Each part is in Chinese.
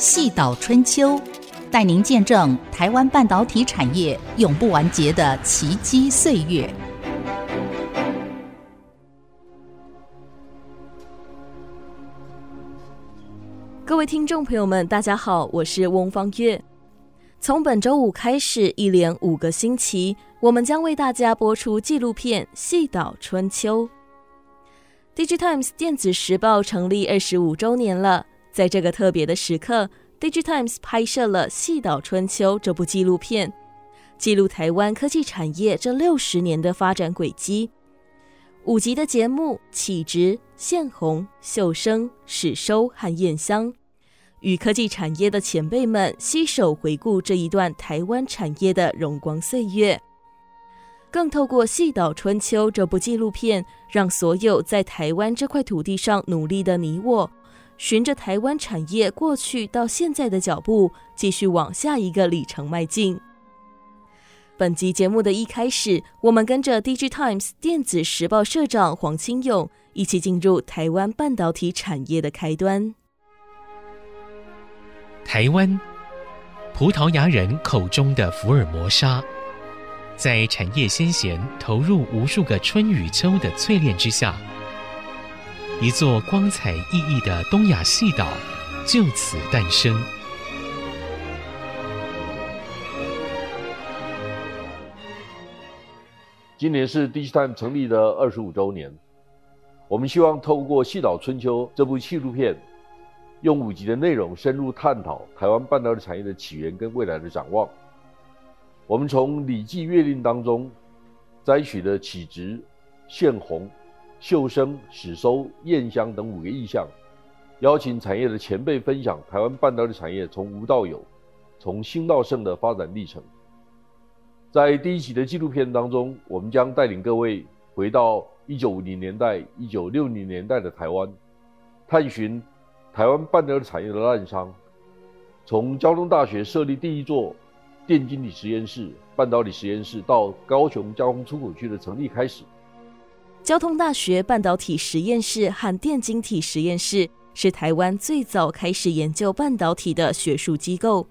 细岛春秋，带您见证台湾半导体产业永不完结的奇迹岁月。各位听众朋友们，大家好，我是翁方月。从本周五开始，一连五个星期，我们将为大家播出纪录片《细岛春秋》。DigiTimes 电子时报成立二十五周年了。在这个特别的时刻，DigiTimes 拍摄了《细岛春秋》这部纪录片，记录台湾科技产业这六十年的发展轨迹。五集的节目，启植、宪鸿、秀生、史收和燕香，与科技产业的前辈们携手回顾这一段台湾产业的荣光岁月。更透过《细岛春秋》这部纪录片，让所有在台湾这块土地上努力的你我，循着台湾产业过去到现在的脚步，继续往下一个里程迈进。本集节目的一开始，我们跟着 DigiTimes 电子时报社长黄清勇一起进入台湾半导体产业的开端。台湾，葡萄牙人口中的福尔摩沙，在产业先贤投入无数个春与秋的淬炼之下。一座光彩熠熠的东亚细岛就此诞生。今年是 Digitime 成立的二十五周年，我们希望透过《细岛春秋》这部纪录片，用五集的内容深入探讨台湾半导体产业的起源跟未来的展望。我们从《礼记月令》当中摘取的启植、宪鸿。秀生、史收、燕香等五个意象，邀请产业的前辈分享台湾半导体产业从无到有、从兴到盛的发展历程。在第一集的纪录片当中，我们将带领各位回到一九五零年代、一九六零年代的台湾，探寻台湾半导体产业的滥觞，从交通大学设立第一座电晶体实验室、半导体实验室，到高雄加工出口区的成立开始。交通大学半导体实验室和电晶体实验室是台湾最早开始研究半导体的学术机构，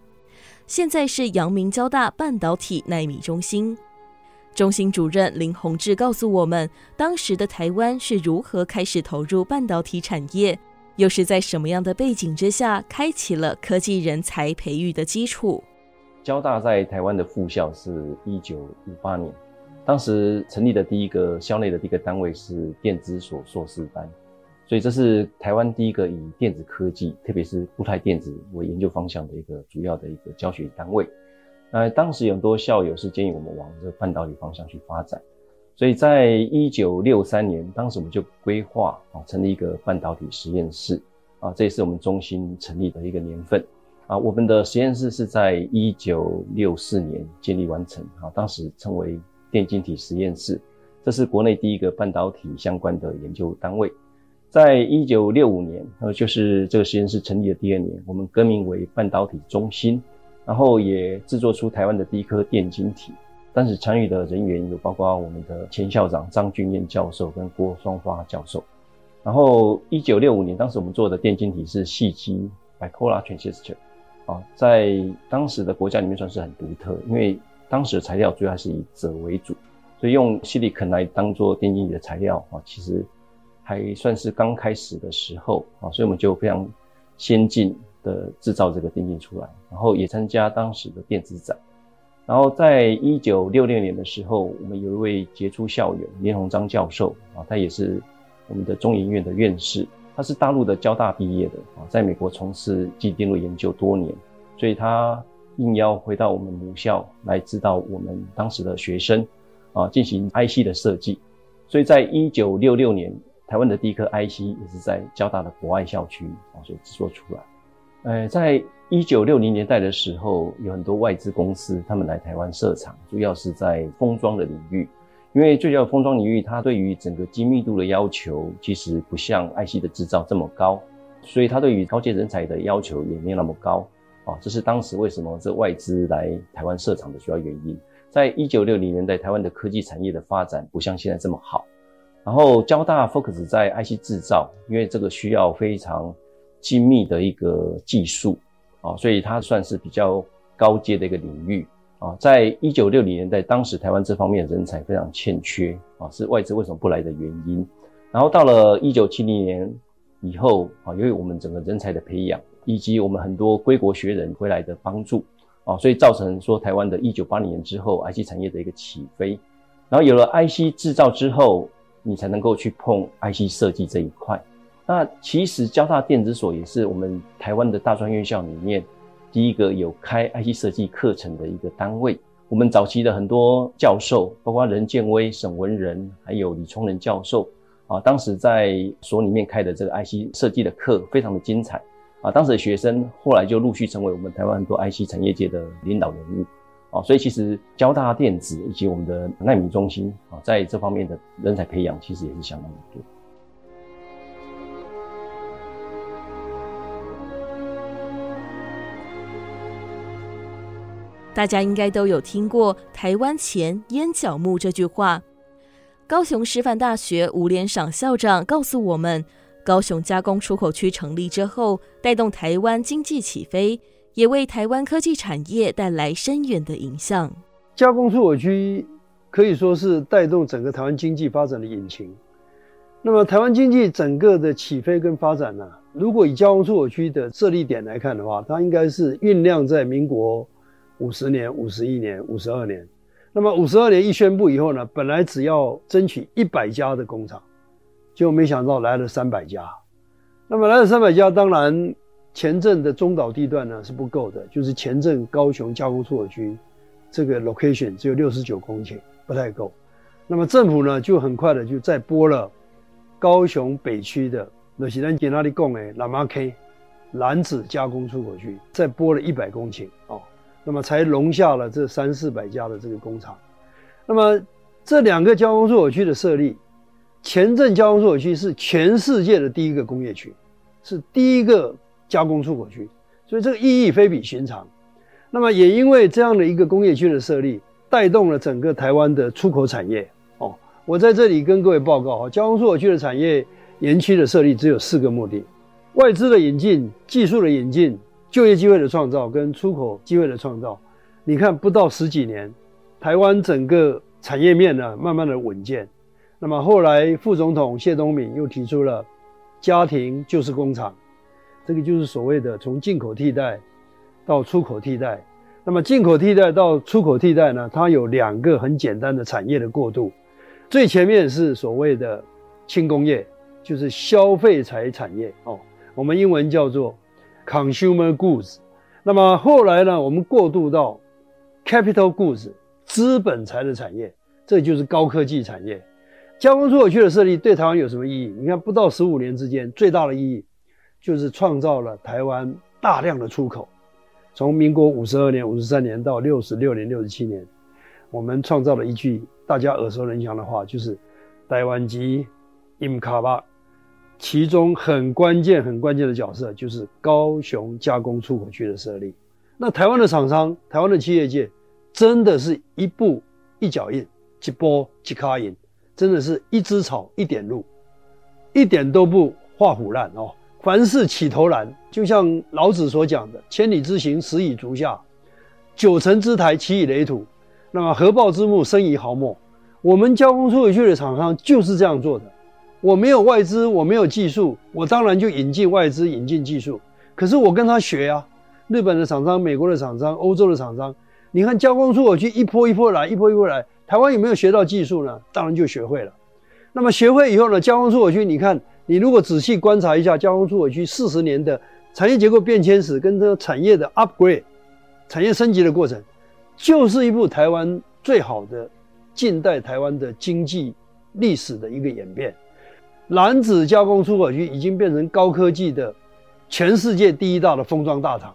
现在是阳明交大半导体纳米中心。中心主任林宏志告诉我们，当时的台湾是如何开始投入半导体产业，又是在什么样的背景之下，开启了科技人才培育的基础。交大在台湾的附校是一九五八年。当时成立的第一个校内的第一个单位是电子所硕士班，所以这是台湾第一个以电子科技，特别是固态电子为研究方向的一个主要的一个教学单位。那当时有很多校友是建议我们往这个半导体方向去发展，所以在一九六三年，当时我们就规划啊成立一个半导体实验室啊，这也是我们中心成立的一个年份啊。我们的实验室是在一九六四年建立完成啊，当时称为。电晶体实验室，这是国内第一个半导体相关的研究单位。在一九六五年，呃，就是这个实验室成立的第二年，我们更名为半导体中心，然后也制作出台湾的第一颗电晶体。当时参与的人员有包括我们的前校长张俊彦教授跟郭双发教授。然后一九六五年，当时我们做的电晶体是细基 （bipolar transistor），啊，在当时的国家里面算是很独特，因为当时的材料主要是以鍺为主，所以用矽利肯来当做电晶体的材料啊，其实还算是刚开始的时候啊，所以我们就非常先进的制造这个电晶出来，然后也参加当时的电子展。然后在一九六六年的时候，我们有一位杰出校友连鸿章教授啊，他也是我们的中研院的院士，他是大陆的交大毕业的啊，在美国从事机电路研究多年，所以他。应邀回到我们母校来指导我们当时的学生啊，进行 IC 的设计。所以在一九六六年，台湾的第一颗 IC 也是在交大的博爱校区啊所制作出来。呃，在一九六零年代的时候，有很多外资公司他们来台湾设厂，主要是在封装的领域。因为最主要封装领域，它对于整个精密度的要求其实不像 IC 的制造这么高，所以它对于高阶人才的要求也没有那么高。啊，这是当时为什么这外资来台湾设厂的主要原因。在一九六零年代，台湾的科技产业的发展不像现在这么好。然后交大 focus 在 IC 制造，因为这个需要非常精密的一个技术，啊，所以它算是比较高阶的一个领域啊。在一九六零年代，当时台湾这方面人才非常欠缺啊，是外资为什么不来的原因。然后到了一九七零年以后啊，由于我们整个人才的培养，以及我们很多归国学人回来的帮助啊，所以造成说台湾的一九八零年之后，IC 产业的一个起飞。然后有了 IC 制造之后，你才能够去碰 IC 设计这一块。那其实交大电子所也是我们台湾的大专院校里面第一个有开 IC 设计课程的一个单位。我们早期的很多教授，包括任建威、沈文仁，还有李崇仁教授啊，当时在所里面开的这个 IC 设计的课非常的精彩啊。当时的学生后来就陆续成为我们台湾很多 IC 产业界的领导人物啊。所以其实交大电子以及我们的奈米中心啊，在这方面的人才培养其实也是相当的多。大家应该都有听过“台湾钱，淹脚木”这句话。高雄师范大学吴连赏校长告诉我们，高雄加工出口区成立之后，带动台湾经济起飞，也为台湾科技产业带来深远的影响。加工出口区可以说是带动整个台湾经济发展的引擎。那么，台湾经济整个的起飞跟发展呢、如果以加工出口区的设立点来看的话，它应该是酝酿在民国。五十年、五十一年、五十二年，那么五十二年一宣布以后呢，本来只要争取一百家的工厂，结果没想到来了三百家。那么来了三百家，当然前镇的中岛地段呢是不够的，就是前镇高雄加工出口区这个 location 只有六十九公顷，不太够。那么政府呢就很快的就再拨了高雄北区的，那是咱在哪里讲诶，兰马 K 蓝子加工出口区，再拨了一百公顷哦。那么才容下了这三四百家的这个工厂。那么这两个加工出口区的设立，前镇加工出口区是全世界的第一个工业区，是第一个加工出口区，所以这个意义非比寻常。那么也因为这样的一个工业区的设立，带动了整个台湾的出口产业。哦，我在这里跟各位报告哈，加工出口区的产业园区的设立只有四个目的：外资的引进、技术的引进。就业机会的创造跟出口机会的创造，你看不到十几年，台湾整个产业面呢慢慢的稳健。那么后来副总统谢东闵又提出了家庭就是工厂，这个就是所谓的从进口替代到出口替代。那么进口替代到出口替代呢，它有两个很简单的产业的过渡，最前面是所谓的轻工业，就是消费财产业哦，我们英文叫做。Consumer goods，那么后来呢，我们过渡到 capital goods，资本财的产业，这就是高科技产业。加工出口区的设立对台湾有什么意义？你看，不到十五年之间，最大的意义就是创造了台湾大量的出口。从民国五十二年、五十三年到六十六年、六十七年，我们创造了一句大家耳熟能详的话，就是“台湾之引卡巴”。其中很关键、很关键的角色就是高雄加工出口区的设立。那台湾的厂商、台湾的企业界，真的是一步一脚印，一步一卡印，真的是一枝草一点露，一点都不画虎烂哦。凡事起头难，就像老子所讲的“千里之行，始于足下；九层之台，起于垒土”。那么合抱之木，生于毫末。我们加工出口区的厂商就是这样做的。我没有外资，我没有技术，我当然就引进外资，引进技术。可是我跟他学啊，日本的厂商、美国的厂商、欧洲的厂商，你看加工出口区一波一波来，一波一波来，台湾有没有学到技术呢？当然就学会了。那么学会以后呢，加工出口区，你看，你如果仔细观察一下加工出口区四十年的产业结构变迁史跟这个产业的 upgrade、产业升级的过程，就是一部台湾最好的近代台湾的经济历史的一个演变。楠梓加工出口区已经变成高科技的全世界第一大的封装大厂，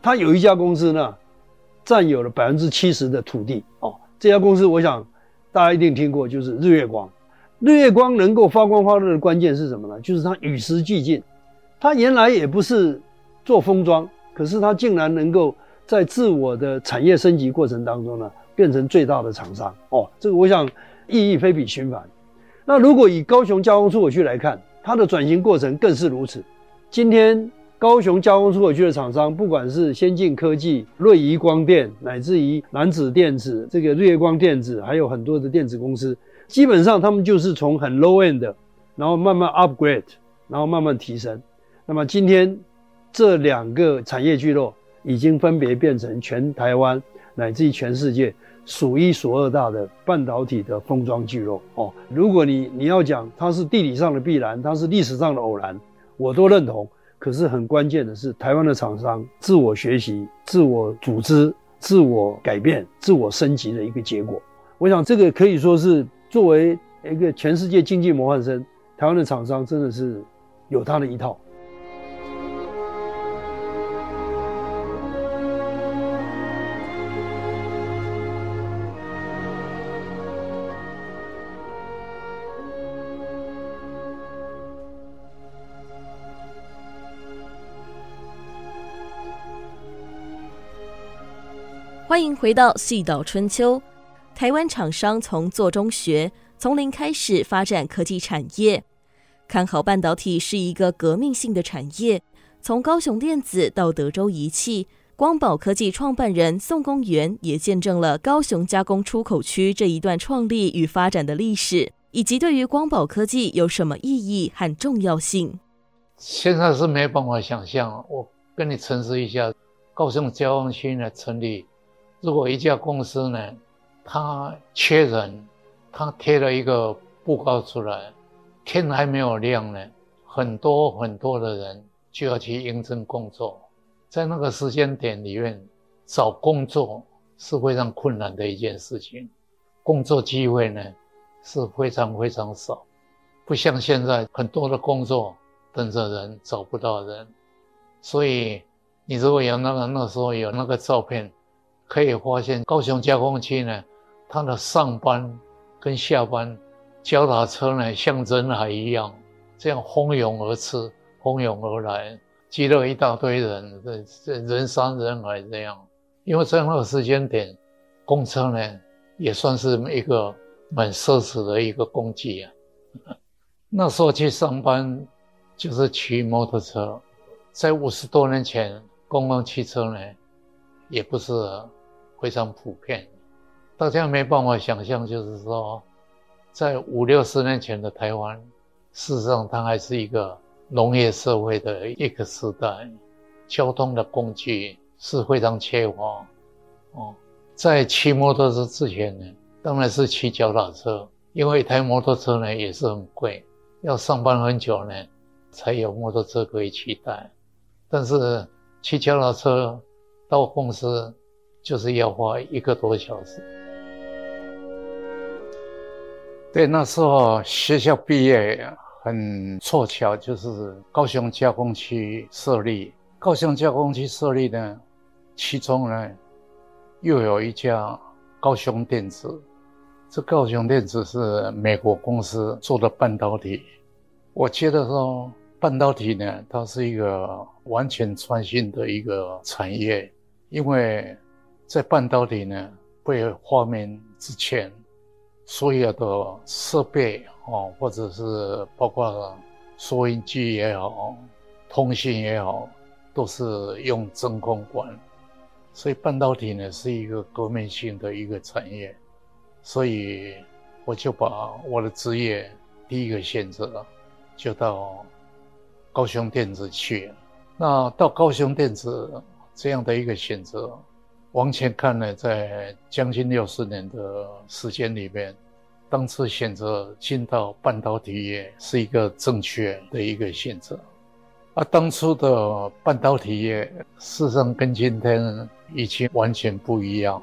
它有一家公司呢，占有了百分之七十的土地哦。这家公司我想大家一定听过，就是日月光。日月光能够发光发热的关键是什么呢？就是它与时俱进。它原来也不是做封装，可是它竟然能够在自我的产业升级过程当中呢，变成最大的厂商哦。这个我想意义非比寻常。那如果以高雄加工出口区来看，它的转型过程更是如此。今天高雄加工出口区的厂商，不管是先进科技、瑞仪光电，乃至于南子电子、这个日月光电子，还有很多的电子公司，基本上他们就是从很 low end 的，然后慢慢 upgrade，然后慢慢提升。那么今天这两个产业聚落已经分别变成全台湾乃至于全世界数一数二大的半导体的封装聚落哦。如果你你要讲它是地理上的必然，它是历史上的偶然，我都认同。可是很关键的是，台湾的厂商自我学习、自我组织、自我改变、自我升级的一个结果。我想这个可以说是作为一个全世界经济模范生，台湾的厂商真的是有他的一套。欢迎回到《细岛春秋》。台湾厂商从做中学，从零开始发展科技产业，看好半导体是一个革命性的产业。从高雄电子到德州仪器，光宝科技创办人宋公元也见证了高雄加工出口区这一段创立与发展的历史，以及对于光宝科技有什么意义和重要性。现在是没办法想象。我跟你陈述一下，高雄加工区的成立。如果一家公司呢，他缺人，他贴了一个布告出来，天还没有亮呢，很多很多的人就要去应征工作，在那个时间点里面找工作是非常困难的一件事情，工作机会呢是非常非常少，不像现在很多的工作等着人找不到人，所以你如果有那个那时候有那个照片。可以发现，高雄加工区呢，它的上班跟下班，脚踏车呢像人海一样，这样蜂拥而至，蜂拥而来，挤了一大堆人，这这人山人海这样。因为在那个时间点，公车呢也算是一个蛮奢侈的一个工具啊。那时候去上班就是骑摩托车，在五十多年前，公共汽车呢也不是。非常普遍，大家没办法想象，就是说，在五六十年前的台湾，事实上它还是一个农业社会的一个时代，交通的工具是非常缺乏。哦，在骑摩托车之前呢，当然是骑脚踏车，因为一台摩托车呢也是很贵，要上班很久呢，才有摩托车可以骑代。但是骑脚踏车到公司。就是要花一个多小时。对，那时候学校毕业很凑巧，就是高雄加工区设立。高雄加工区设立呢，其中呢又有一家高雄电子。这高雄电子是美国公司做的半导体。我觉得说半导体呢，它是一个完全创新的一个产业，因为。在半导体呢被发明之前，所有的设备哦，或者是包括收音机也好，通信也好，都是用真空管。所以半导体呢是一个革命性的一个产业，所以我就把我的职业第一个选择就到高雄电子去。那到高雄电子这样的一个选择。往前看呢，在将近六十年的时间里面，当初选择进到半导体业是一个正确的一个选择。而当初的半导体业，事实上跟今天已经完全不一样。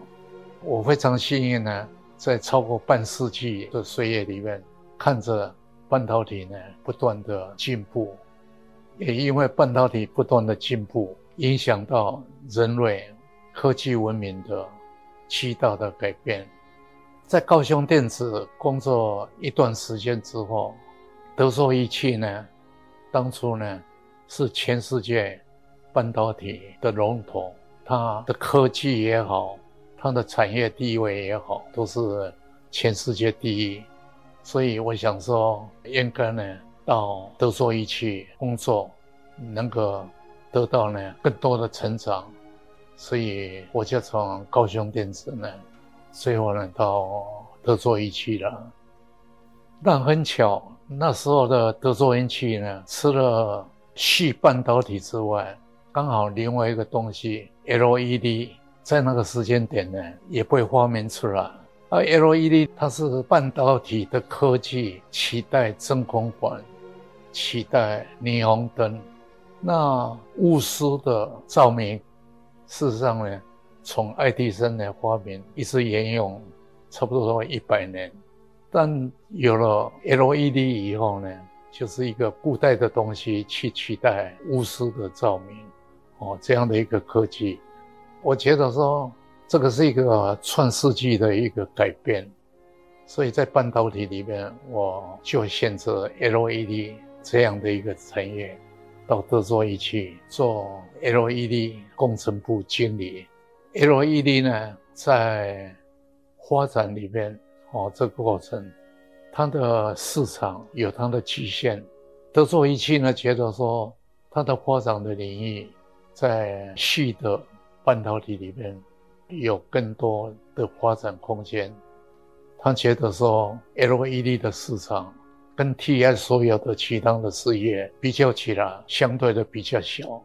我非常幸运呢，在超过半世纪的岁月里面，看着半导体呢不断的进步，也因为半导体不断的进步，影响到人类。科技文明的巨大的改变，在高雄电子工作一段时间之后，德州仪器呢，当初呢是全世界半导体的龙头，它的科技也好，它的产业地位也好，都是全世界第一。所以我想说，应该呢到德州仪器工作，能够得到呢更多的成长，所以我就从高雄电子呢，最后呢到德州仪器了。但很巧，那时候的德州仪器呢，除了细半导体之外，刚好另外一个东西 LED 在那个时间点呢也被发明出来。而 LED 它是半导体的科技取代真空管，取代霓虹灯。那钨丝的照明，事实上呢，从爱迪生的发明一直沿用，差不多一百年。但有了 LED 以后呢，就是一个固态的东西去取代钨丝的照明，哦，这样的一个科技，我觉得说。这个是一个创世纪的一个改变，所以在半导体里面，我就选择 LED 这样的一个产业，到德州仪器做 LED 工程部经理。LED 呢，在发展里面，哦，这个过程，它的市场有它的局限。德州仪器呢，觉得说它的发展的领域在细的半导体里面。有更多的发展空间。他觉得说，LED 的市场跟 TI 所有的其他的事业比较起来，相对的比较小。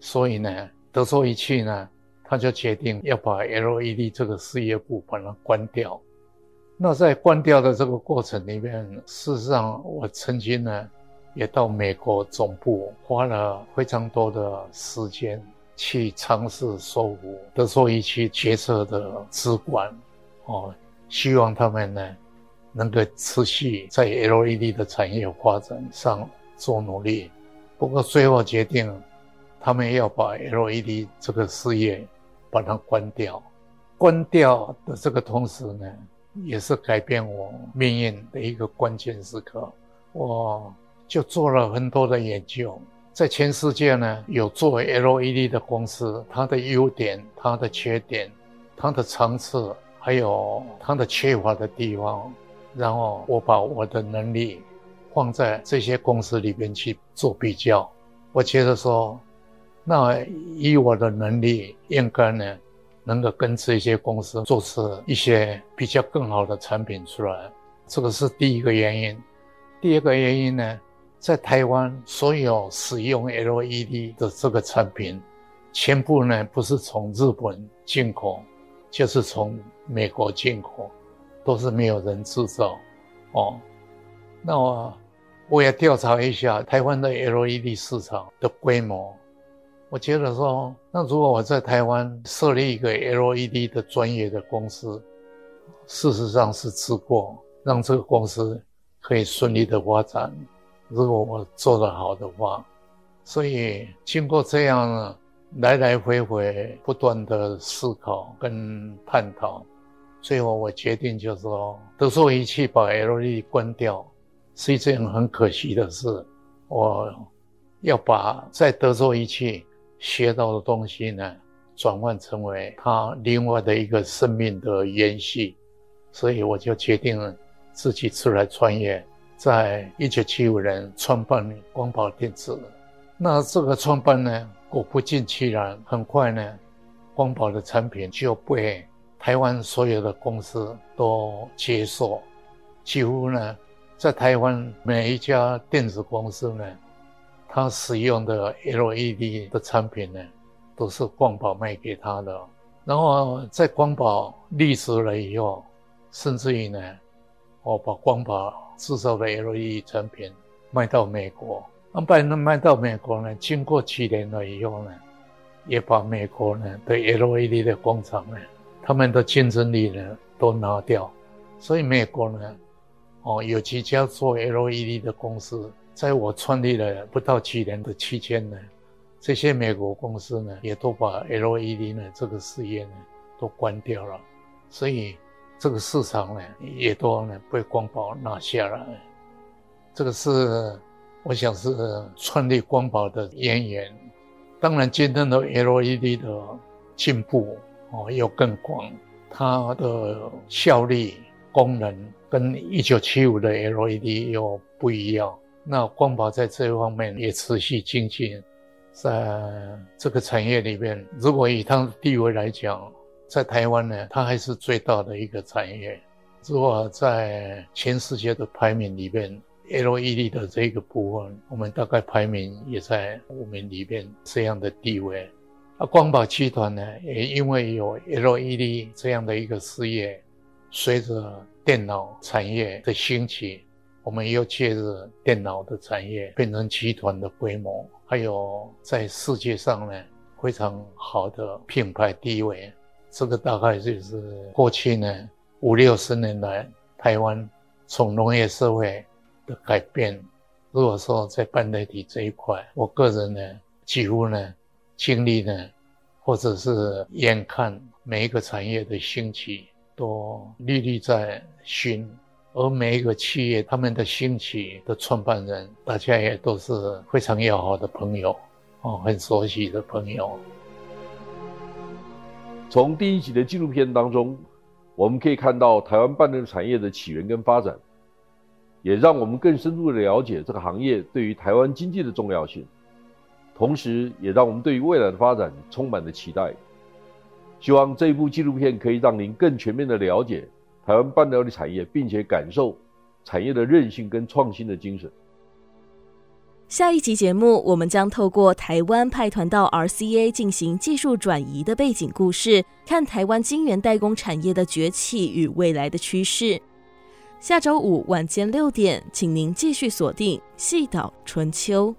所以呢，德州仪器呢，他就决定要把 LED 这个事业部把它关掉。那在关掉的这个过程里面，事实上我曾经呢，也到美国总部花了非常多的时间。去尝试收服德州仪器决策的资管，哦，希望他们呢能够持续在 LED 的产业发展上做努力。不过最后决定，他们要把 LED 这个事业把它关掉。关掉的这个同时呢，也是改变我命运的一个关键时刻。我就做了很多的研究。在全世界呢，有做 LED 的公司，它的优点、它的缺点、它的层次，还有它的缺乏的地方，然后我把我的能力放在这些公司里边去做比较。我觉得说，那以我的能力，应该呢，能够跟这些公司做出一些比较更好的产品出来。这个是第一个原因。第二个原因呢？在台湾，所有使用 LED 的这个产品，全部呢不是从日本进口，就是从美国进口，都是没有人制造。哦，那我我也调查一下台湾的 LED 市场的规模。我觉得说，那如果我在台湾设立一个 LED 的专业的公司，事实上是值过，让这个公司可以顺利的发展。如果我做得好的话，所以经过这样来来回回不断的思考跟探讨，最后我决定就是说，德作仪器把 LED 关掉是一件很可惜的事。我要把在德作仪器学到的东西呢，转换成为它另外的一个生命的延续，所以我就决定自己出来创业。在一九七五年创办光宝电子，那这个创办呢，果不尽其然，很快呢，光宝的产品就被台湾所有的公司都接受，几乎呢，在台湾每一家电子公司呢，它使用的 LED 的产品呢，都是光宝卖给他的。然后在光宝立足了以后，甚至于呢，我把光宝。制造的 LED 产品卖到美国，那卖那卖到美国呢？经过几年了以后呢，也把美国呢的 LED 的工厂呢，他们的竞争力呢都拿掉。所以美国呢，哦，有几家做 LED 的公司，在我创立了不到几年的期间呢，这些美国公司呢，也都把 LED 呢这个事业呢都关掉了。所以。这个市场呢，也都呢被光宝拿下来。这个是我想是创立光宝的渊源。当然，今天的 LED 的进步哦，又更广，它的效率、功能跟一九七五的 LED 又不一样。那光宝在这方面也持续精进。在这个产业里面，如果以它的地位来讲，在台湾呢，它还是最大的一个产业。如果在全世界的排名里面，LED 的这个部分，我们大概排名也在我们里面这样的地位。啊光宝集团呢，也因为有 LED 这样的一个事业，随着电脑产业的兴起，我们又借着电脑的产业变成集团的规模。还有在世界上呢，非常好的品牌地位，这个大概就是过去呢五六十年来台湾从农业社会的改变。如果说在半导体这一块，我个人呢几乎呢经历呢，或者是眼看每一个产业的兴起都历历在心。而每一个企业，他们的兴起的创办人，大家也都是非常要好的朋友，哦，很熟悉的朋友。从第一集的纪录片当中，我们可以看到台湾半导体产业的起源跟发展，也让我们更深入的了解这个行业对于台湾经济的重要性，同时也让我们对于未来的发展充满了期待。希望这一部纪录片可以让您更全面的了解。台湾半导体产业，并且感受产业的韧性跟创新的精神。下一集节目，我们将透过台湾派团到 RCA 进行技术转移的背景故事，看台湾晶圆代工产业的崛起与未来的趋势。下周五晚间六点，请您继续锁定《细岛春秋》。